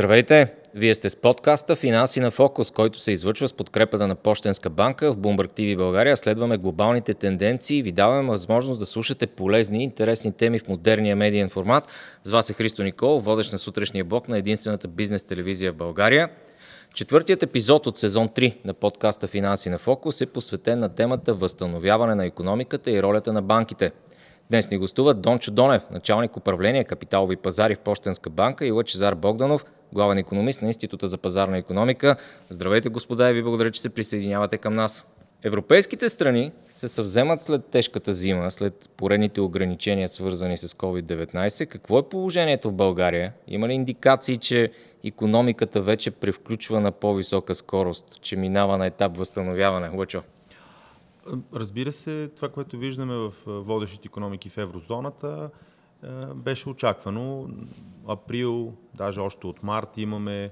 Здравейте! Вие сте с подкаста Финанси на фокус, който се излъчва с подкрепата на Пощенска банка в Bloomberg TV България. Следваме глобалните тенденции и ви даваме възможност да слушате полезни и интересни теми в модерния медиен формат. С вас е Христо Никол, водещ на сутрешния блок на единствената бизнес телевизия в България. Четвъртият епизод от сезон 3 на подкаста Финанси на фокус е посветен на темата Възстановяване на економиката и ролята на банките – Днес ни гостуват Дончо Донев, началник управление капиталови пазари в Пощенска банка и Лъчезар Богданов, главен економист на Института за пазарна економика. Здравейте, господа, и ви благодаря, че се присъединявате към нас. Европейските страни се съвземат след тежката зима, след поредните ограничения, свързани с COVID-19. Какво е положението в България? Има ли индикации, че економиката вече превключва на по-висока скорост, че минава на етап възстановяване? Лъчо. Разбира се, това, което виждаме в водещите економики в еврозоната, беше очаквано. Април, даже още от март имаме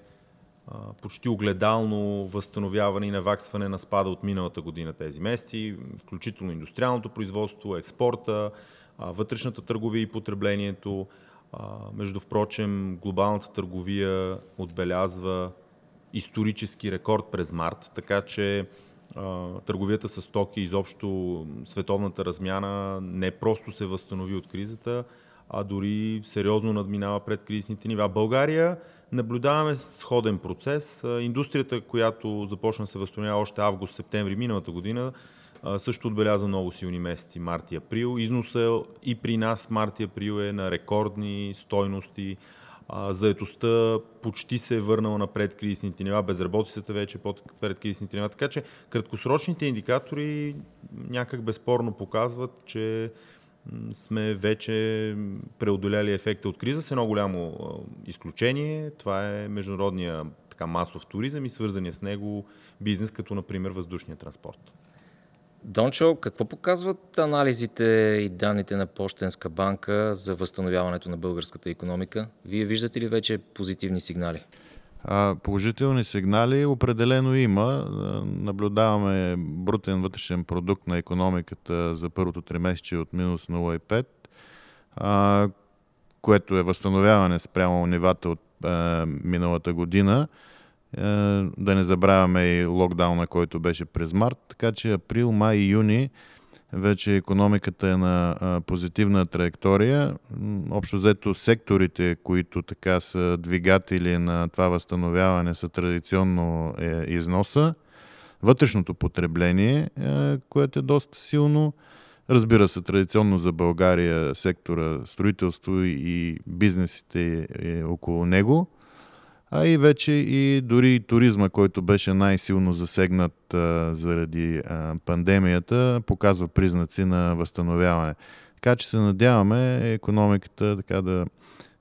почти огледално възстановяване и наваксване на спада от миналата година тези месеци, включително индустриалното производство, експорта, вътрешната търговия и потреблението. Между впрочем, глобалната търговия отбелязва исторически рекорд през март, така че търговията с стоки, изобщо световната размяна не просто се възстанови от кризата, а дори сериозно надминава пред кризисните нива. България наблюдаваме сходен процес. Индустрията, която започна да се възстановява още август-септември миналата година, също отбеляза много силни месеци март и април. Износа и при нас март и април е на рекордни стойности. Заетостта почти се е върнала на предкризисните нива, безработицата вече е под предкризисните нива. Така че краткосрочните индикатори някак безспорно показват, че сме вече преодоляли ефекта от криза с едно голямо изключение. Това е международния така, масов туризъм и свързания с него бизнес, като например въздушния транспорт. Дончо, какво показват анализите и данните на Пощенска банка за възстановяването на българската економика? Вие виждате ли вече позитивни сигнали? Положителни сигнали определено има. Наблюдаваме брутен вътрешен продукт на економиката за първото тримесечие от минус 0,5, а, което е възстановяване спрямо нивата от миналата година. Да не забравяме и локдауна, който беше през март. Така че април, май и юни вече економиката е на позитивна траектория. Общо взето секторите, които така са двигатели на това възстановяване са традиционно е, износа, вътрешното потребление, е, което е доста силно. Разбира се, традиционно за България сектора строителство и бизнесите е около него – а и вече и дори туризма, който беше най-силно засегнат а, заради а, пандемията, показва признаци на възстановяване. Така че се надяваме економиката така да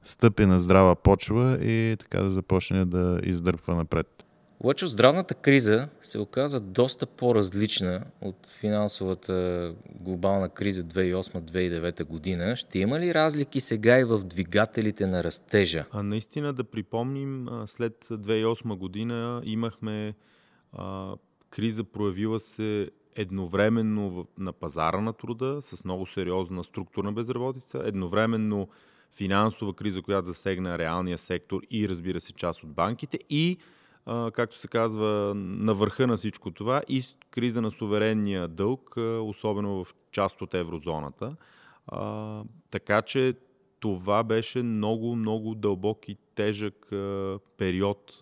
стъпи на здрава почва и така да започне да издърпва напред. Лъчо, здравната криза се оказа доста по-различна от финансовата глобална криза 2008-2009 година. Ще има ли разлики сега и в двигателите на растежа? А, наистина да припомним, след 2008 година имахме а, криза, проявила се едновременно на пазара на труда с много сериозна структурна безработица, едновременно финансова криза, която засегна реалния сектор и разбира се част от банките и както се казва, на върха на всичко това и криза на суверенния дълг, особено в част от еврозоната. Така че това беше много, много дълбок и тежък период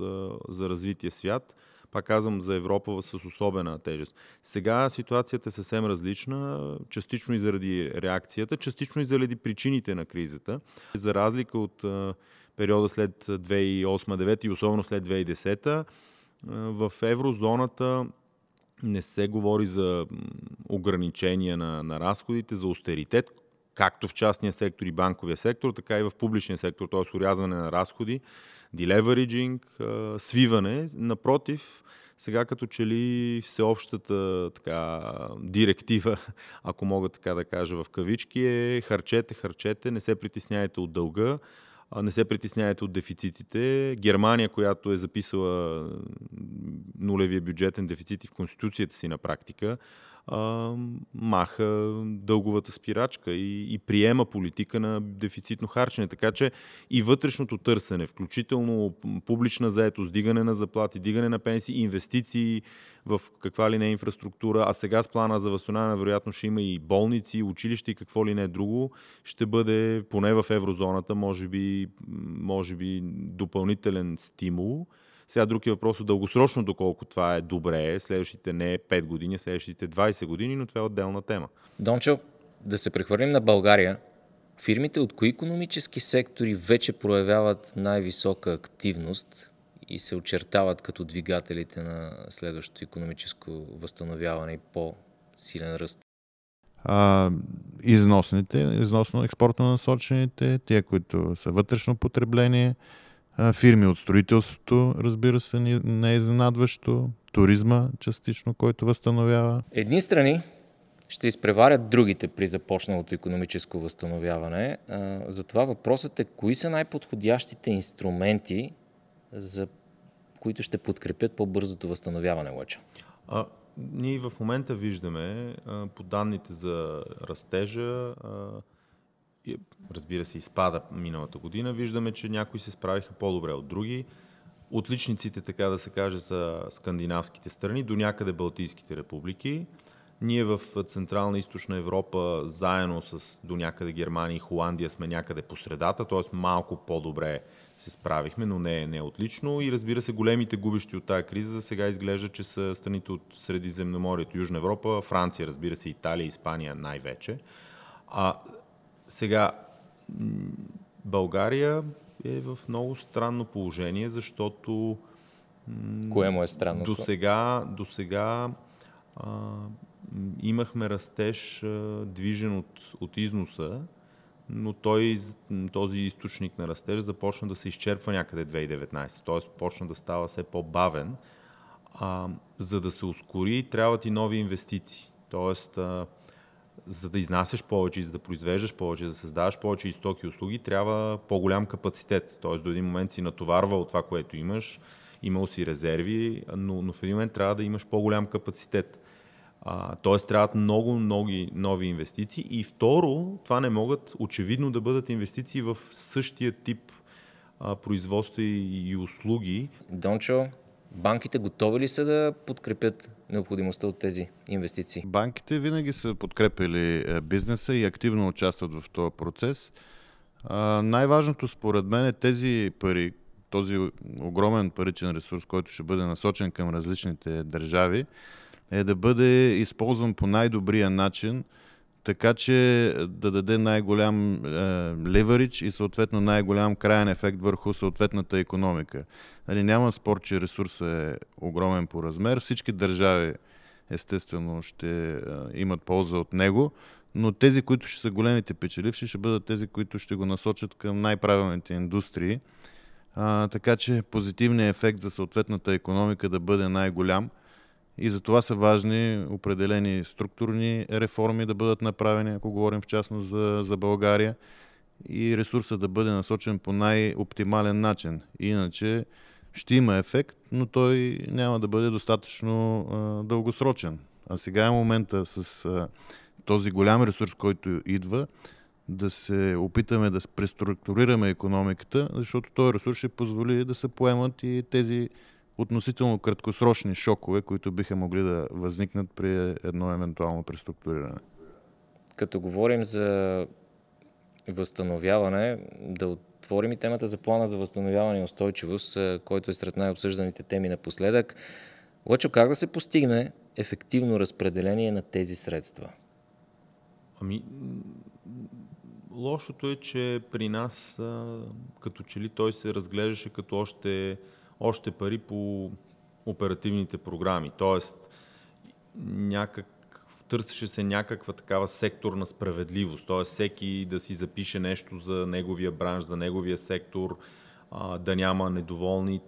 за развитие свят. Пак казвам за Европа с особена тежест. Сега ситуацията е съвсем различна, частично и заради реакцията, частично и заради причините на кризата. За разлика от а, периода след 2008-2009 и особено след 2010 в еврозоната не се говори за ограничения на, на разходите, за остеритет, както в частния сектор и банковия сектор, така и в публичния сектор, т.е. урязване на разходи, делевериджинг, свиване. Напротив, сега като че ли всеобщата така, директива, ако мога така да кажа в кавички, е харчете, харчете, не се притесняйте от дълга, не се притеснявайте от дефицитите. Германия, която е записала нулевия бюджетен дефицит и в Конституцията си на практика, а, маха дълговата спирачка и, и приема политика на дефицитно харчене. Така че и вътрешното търсене, включително публична заетост, дигане на заплати, дигане на пенсии, инвестиции в каква ли не инфраструктура, а сега с плана за възстановяване вероятно ще има и болници, училища и какво ли не друго, ще бъде поне в еврозоната, може би, може би допълнителен стимул. Сега друг е въпрос от дългосрочно, доколко това е добре, следващите не 5 години, следващите 20 години, но това е отделна тема. Дончо, да се прехвърлим на България. Фирмите от кои економически сектори вече проявяват най-висока активност и се очертават като двигателите на следващото економическо възстановяване и по-силен ръст? А, износните, износно експортно насочените, тия, които са вътрешно потребление, фирми от строителството, разбира се, не е изненадващо, туризма частично, който възстановява. Едни страни ще изпреварят другите при започналото економическо възстановяване. Затова въпросът е, кои са най-подходящите инструменти, за които ще подкрепят по-бързото възстановяване, Лъча? А, ние в момента виждаме а, по данните за растежа, разбира се, изпада миналата година, виждаме, че някои се справиха по-добре от други. Отличниците, така да се каже, са скандинавските страни, до някъде Балтийските републики. Ние в Централна и Източна Европа, заедно с до някъде Германия и Холандия, сме някъде по средата, т.е. малко по-добре се справихме, но не, не отлично. И разбира се, големите губещи от тази криза за сега изглежда, че са страните от Средиземноморието, Южна Европа, Франция, разбира се, Италия, Испания най-вече. А сега, България е в много странно положение, защото Кое му е странното? До сега, до сега а, имахме растеж а, движен от, от износа, но той, този източник на растеж започна да се изчерпва някъде 2019, т.е. почна да става все по-бавен. А, за да се ускори, трябват и нови инвестиции. Тоест, а, за да изнасяш повече, за да произвеждаш повече, за да създаваш повече и стоки и услуги, трябва по-голям капацитет. Тоест до един момент си натоварвал това, което имаш, имал си резерви, но, но в един момент трябва да имаш по-голям капацитет. А, тоест трябват много, много нови инвестиции. И второ, това не могат очевидно да бъдат инвестиции в същия тип производства и услуги. Дончо, банките готови ли са да подкрепят необходимостта от тези инвестиции? Банките винаги са подкрепили е, бизнеса и активно участват в този процес. най-важното според мен е тези пари, този огромен паричен ресурс, който ще бъде насочен към различните държави, е да бъде използван по най-добрия начин, така че да даде най-голям е, ливарич и съответно най-голям крайен ефект върху съответната економика. Нали, няма спор, че ресурсът е огромен по размер. Всички държави естествено ще е, имат полза от него, но тези, които ще са големите печеливши, ще бъдат тези, които ще го насочат към най-правилните индустрии. А, така че позитивният ефект за съответната економика да бъде най-голям – и за това са важни определени структурни реформи да бъдат направени, ако говорим в частност за, за България, и ресурса да бъде насочен по най-оптимален начин. Иначе ще има ефект, но той няма да бъде достатъчно а, дългосрочен. А сега е момента с а, този голям ресурс, който идва, да се опитаме да преструктурираме економиката, защото този ресурс ще позволи да се поемат и тези относително краткосрочни шокове, които биха могли да възникнат при едно евентуално преструктуриране. Като говорим за възстановяване, да отворим и темата за плана за възстановяване и устойчивост, който е сред най-обсъжданите теми напоследък. Лъчо, как да се постигне ефективно разпределение на тези средства? Ами, лошото е, че при нас като че ли той се разглеждаше като още още пари по оперативните програми. Тоест, някак, търсеше се някаква такава секторна справедливост, т.е. всеки да си запише нещо за неговия бранш, за неговия сектор, да няма недоволни.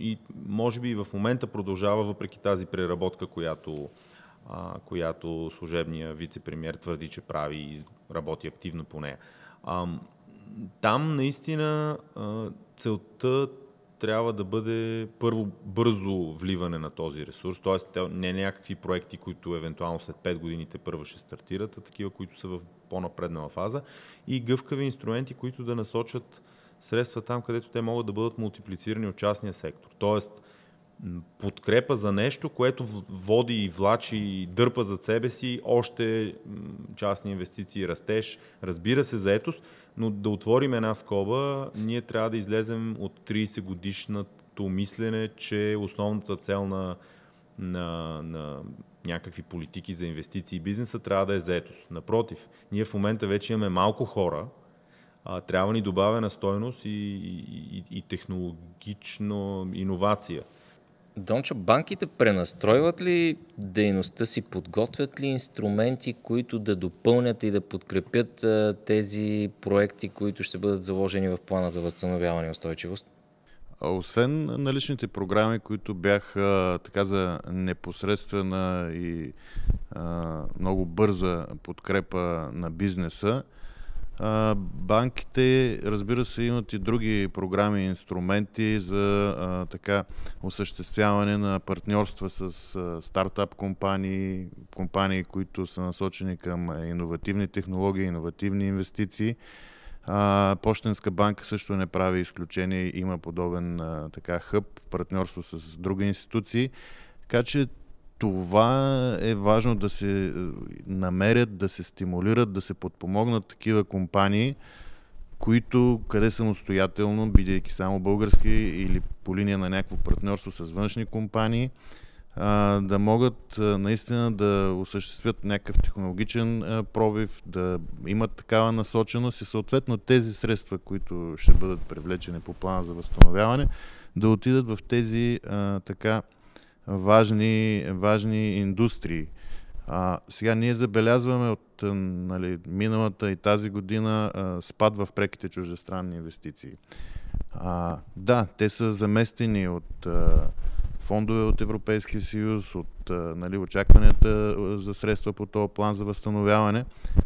И може би в момента продължава, въпреки тази преработка, която, която служебния вице-премьер твърди, че прави и работи активно по нея. Там наистина целта трябва да бъде първо бързо вливане на този ресурс, т.е. не някакви проекти, които евентуално след 5 годините първо ще стартират, а такива, които са в по-напреднала фаза и гъвкави инструменти, които да насочат средства там, където те могат да бъдат мултиплицирани от частния сектор. Тоест, подкрепа за нещо, което води и влачи и дърпа за себе си още частни инвестиции, растеж, разбира се, заетост, но да отворим една скоба, ние трябва да излезем от 30 годишното мислене, че основната цел на, на, на някакви политики за инвестиции и бизнеса трябва да е заетост. Напротив, ние в момента вече имаме малко хора, а, трябва ни добавена стойност и, и, и технологична иновация. Дончо, банките пренастройват ли дейността си, подготвят ли инструменти, които да допълнят и да подкрепят тези проекти, които ще бъдат заложени в плана за възстановяване и устойчивост? Освен наличните програми, които бяха така за непосредствена и а, много бърза подкрепа на бизнеса, банките, разбира се, имат и други програми и инструменти за така осъществяване на партньорства с а, стартап компании, компании, които са насочени към иновативни технологии, иновативни инвестиции. А, Почтенска банка също не прави изключение, има подобен така хъб в партньорство с други институции. Така че това е важно да се е, намерят, да се стимулират, да се подпомогнат такива компании, които къде самостоятелно, бидейки само български или по линия на някакво партньорство с външни компании, да могат наистина да осъществят някакъв технологичен пробив, да имат такава насоченост и съответно тези средства, които ще бъдат привлечени по плана за възстановяване, да отидат в тези така важни, важни индустрии. А, сега ние забелязваме от нали, миналата и тази година а, спад в преките чуждестранни инвестиции. А, да, те са заместени от а, фондове от Европейския съюз, от нали, очакванията за средства по този план за възстановяване,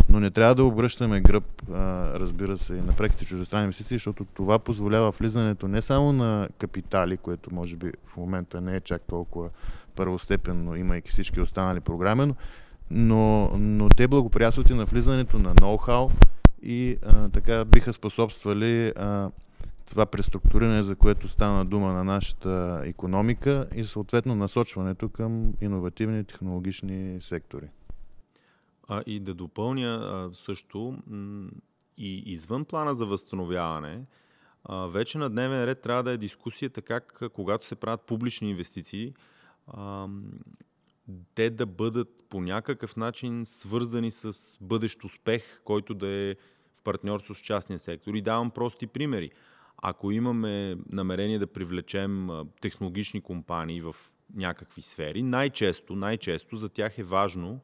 но не трябва да обръщаме гръб, разбира се, и на преките чуждестранни инвестиции, защото това позволява влизането не само на капитали, което може би в момента не е чак толкова първостепенно, имайки всички останали програми, но, но те благоприятстват и на влизането на ноу-хау и а, така биха способствали а, това преструктуриране, за което стана дума на нашата економика и съответно насочването към иновативни технологични сектори. А, и да допълня а, също и извън плана за възстановяване, а, вече на дневен ред трябва да е дискусията как, когато се правят публични инвестиции, а, те да бъдат по някакъв начин свързани с бъдещ успех, който да е в партньорство с частния сектор. И давам прости примери. Ако имаме намерение да привлечем технологични компании в някакви сфери, най-често, най-често за тях е важно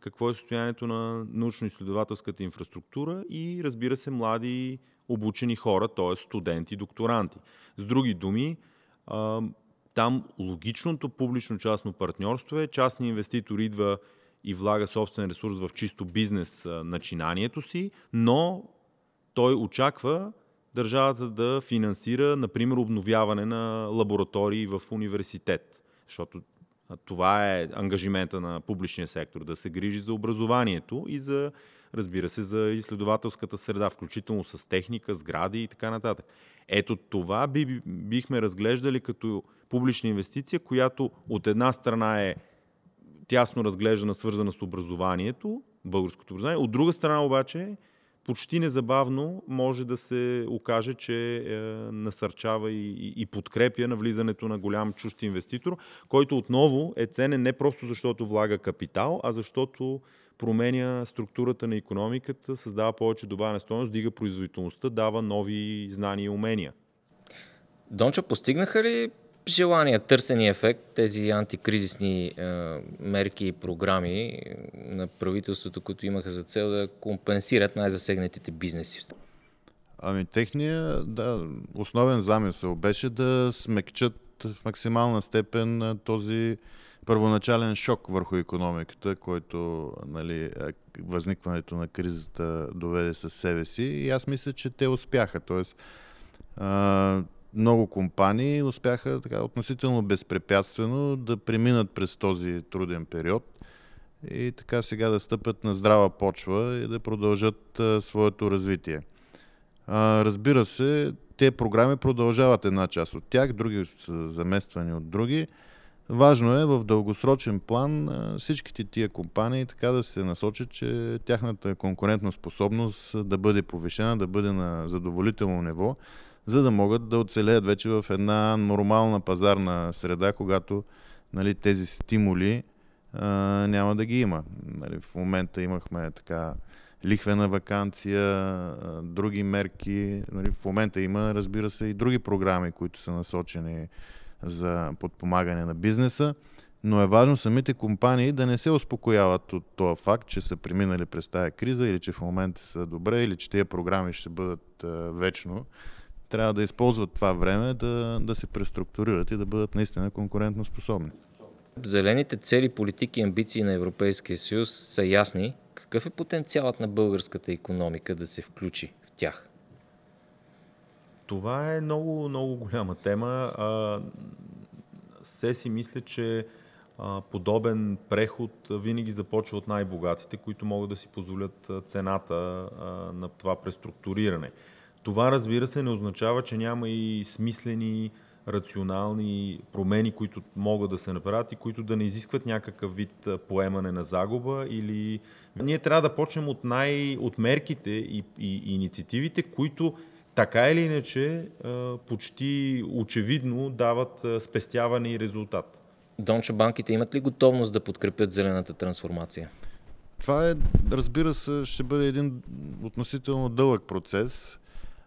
какво е състоянието на научно-изследователската инфраструктура и разбира се млади обучени хора, т.е. студенти, докторанти. С други думи, там логичното публично-частно партньорство е частният инвеститор идва и влага собствен ресурс в чисто бизнес начинанието си, но той очаква държавата да финансира, например, обновяване на лаборатории в университет. Защото това е ангажимента на публичния сектор, да се грижи за образованието и за, разбира се, за изследователската среда, включително с техника, сгради и така нататък. Ето това би, бихме разглеждали като публична инвестиция, която от една страна е тясно разглеждана, свързана с образованието, българското образование, от друга страна обаче почти незабавно може да се окаже, че е, насърчава и, и, и подкрепя на влизането на голям чужд инвеститор, който отново е ценен не просто защото влага капитал, а защото променя структурата на економиката, създава повече добавена стоеност, дига производителността, дава нови знания и умения. Дончо, постигнаха ли желания, търсения ефект, тези антикризисни е, мерки и програми на правителството, които имаха за цел да компенсират най-засегнатите бизнеси? Ами техния, да, основен замисъл беше да смекчат в максимална степен този първоначален шок върху економиката, който нали, възникването на кризата доведе със себе си. И аз мисля, че те успяха. Тоест, много компании успяха така относително безпрепятствено да преминат през този труден период и така сега да стъпят на здрава почва и да продължат а, своето развитие. А, разбира се, те програми продължават една част от тях, други са замествани от други. Важно е в дългосрочен план всичките тия компании така да се насочат, че тяхната конкурентна способност да бъде повишена, да бъде на задоволително ниво, за да могат да оцелеят вече в една нормална пазарна среда, когато нали, тези стимули а, няма да ги има. Нали, в момента имахме така лихвена вакансия, други мерки. Нали, в момента има, разбира се, и други програми, които са насочени за подпомагане на бизнеса, но е важно самите компании да не се успокояват от този факт, че са преминали през тази криза или че в момента са добре или че тези програми ще бъдат а, вечно. Трябва да използват това време да, да се преструктурират и да бъдат наистина конкурентно способни. Зелените цели, политики и амбиции на Европейския съюз са ясни. Какъв е потенциалът на българската економика да се включи в тях? Това е много, много голяма тема. А, се си мисля, че а, подобен преход винаги започва от най-богатите, които могат да си позволят цената а, на това преструктуриране. Това, разбира се, не означава, че няма и смислени, рационални промени, които могат да се направят и които да не изискват някакъв вид поемане на загуба или... Ние трябва да почнем от, най... от мерките и, и, и инициативите, които така или иначе почти очевидно дават спестяване и резултат. Донче банките имат ли готовност да подкрепят зелената трансформация? Това е, разбира се, ще бъде един относително дълъг процес.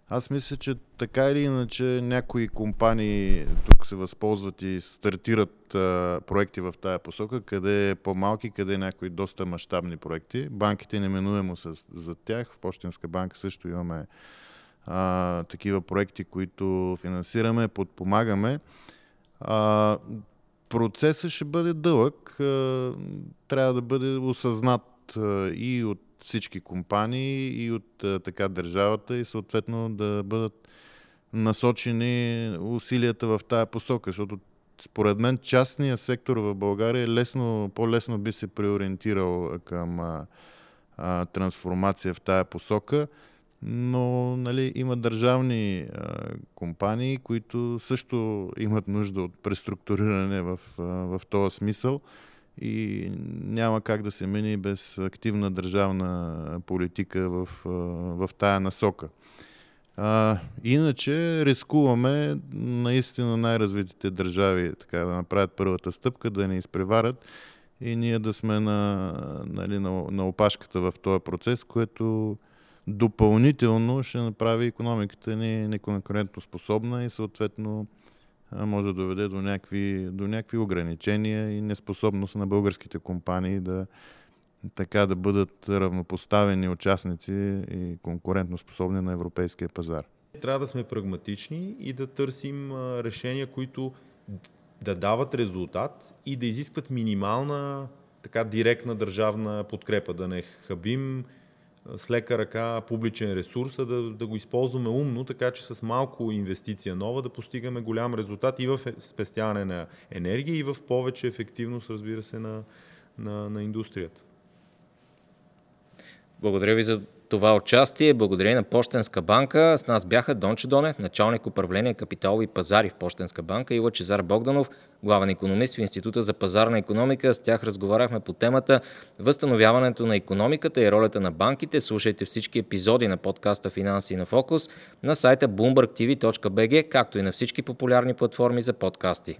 Аз мисля, че така или иначе някои компании тук се възползват и стартират а, проекти в тая посока, къде е по-малки, къде е някои доста мащабни проекти. Банките неминуемо са за тях. В Почтенска банка също имаме а, такива проекти, които финансираме, подпомагаме. А, процесът ще бъде дълъг. А, трябва да бъде осъзнат и от всички компании, и от така държавата, и съответно да бъдат насочени усилията в тая посока, защото според мен частния сектор в България лесно, по-лесно би се преориентирал към а, а, трансформация в тая посока. Но нали, има държавни а, компании, които също имат нужда от преструктуриране в, а, в този смисъл и няма как да се мине без активна държавна политика в, в тая насока. А, иначе рискуваме наистина най-развитите държави така, да направят първата стъпка, да ни изпреварят и ние да сме на, нали, на, на опашката в този процес, което допълнително ще направи економиката ни неконкурентно способна и съответно може да доведе до някакви, до някакви ограничения и неспособност на българските компании да така да бъдат равнопоставени участници и конкурентно способни на европейския пазар. Трябва да сме прагматични и да търсим решения, които да дават резултат и да изискват минимална така директна държавна подкрепа, да не хабим с лека ръка публичен ресурс, а да, да го използваме умно, така че с малко инвестиция нова да постигаме голям резултат и в е, спестяване на енергия и в повече ефективност, разбира се, на, на, на индустрията. Благодаря ви за това участие. Благодаря на Пощенска банка. С нас бяха Донче Донев, началник управление капиталови пазари в Пощенска банка и Лачезар Богданов, главен економист в Института за пазарна економика. С тях разговаряхме по темата Възстановяването на економиката и ролята на банките. Слушайте всички епизоди на подкаста Финанси на фокус на сайта bloombergtv.bg, както и на всички популярни платформи за подкасти.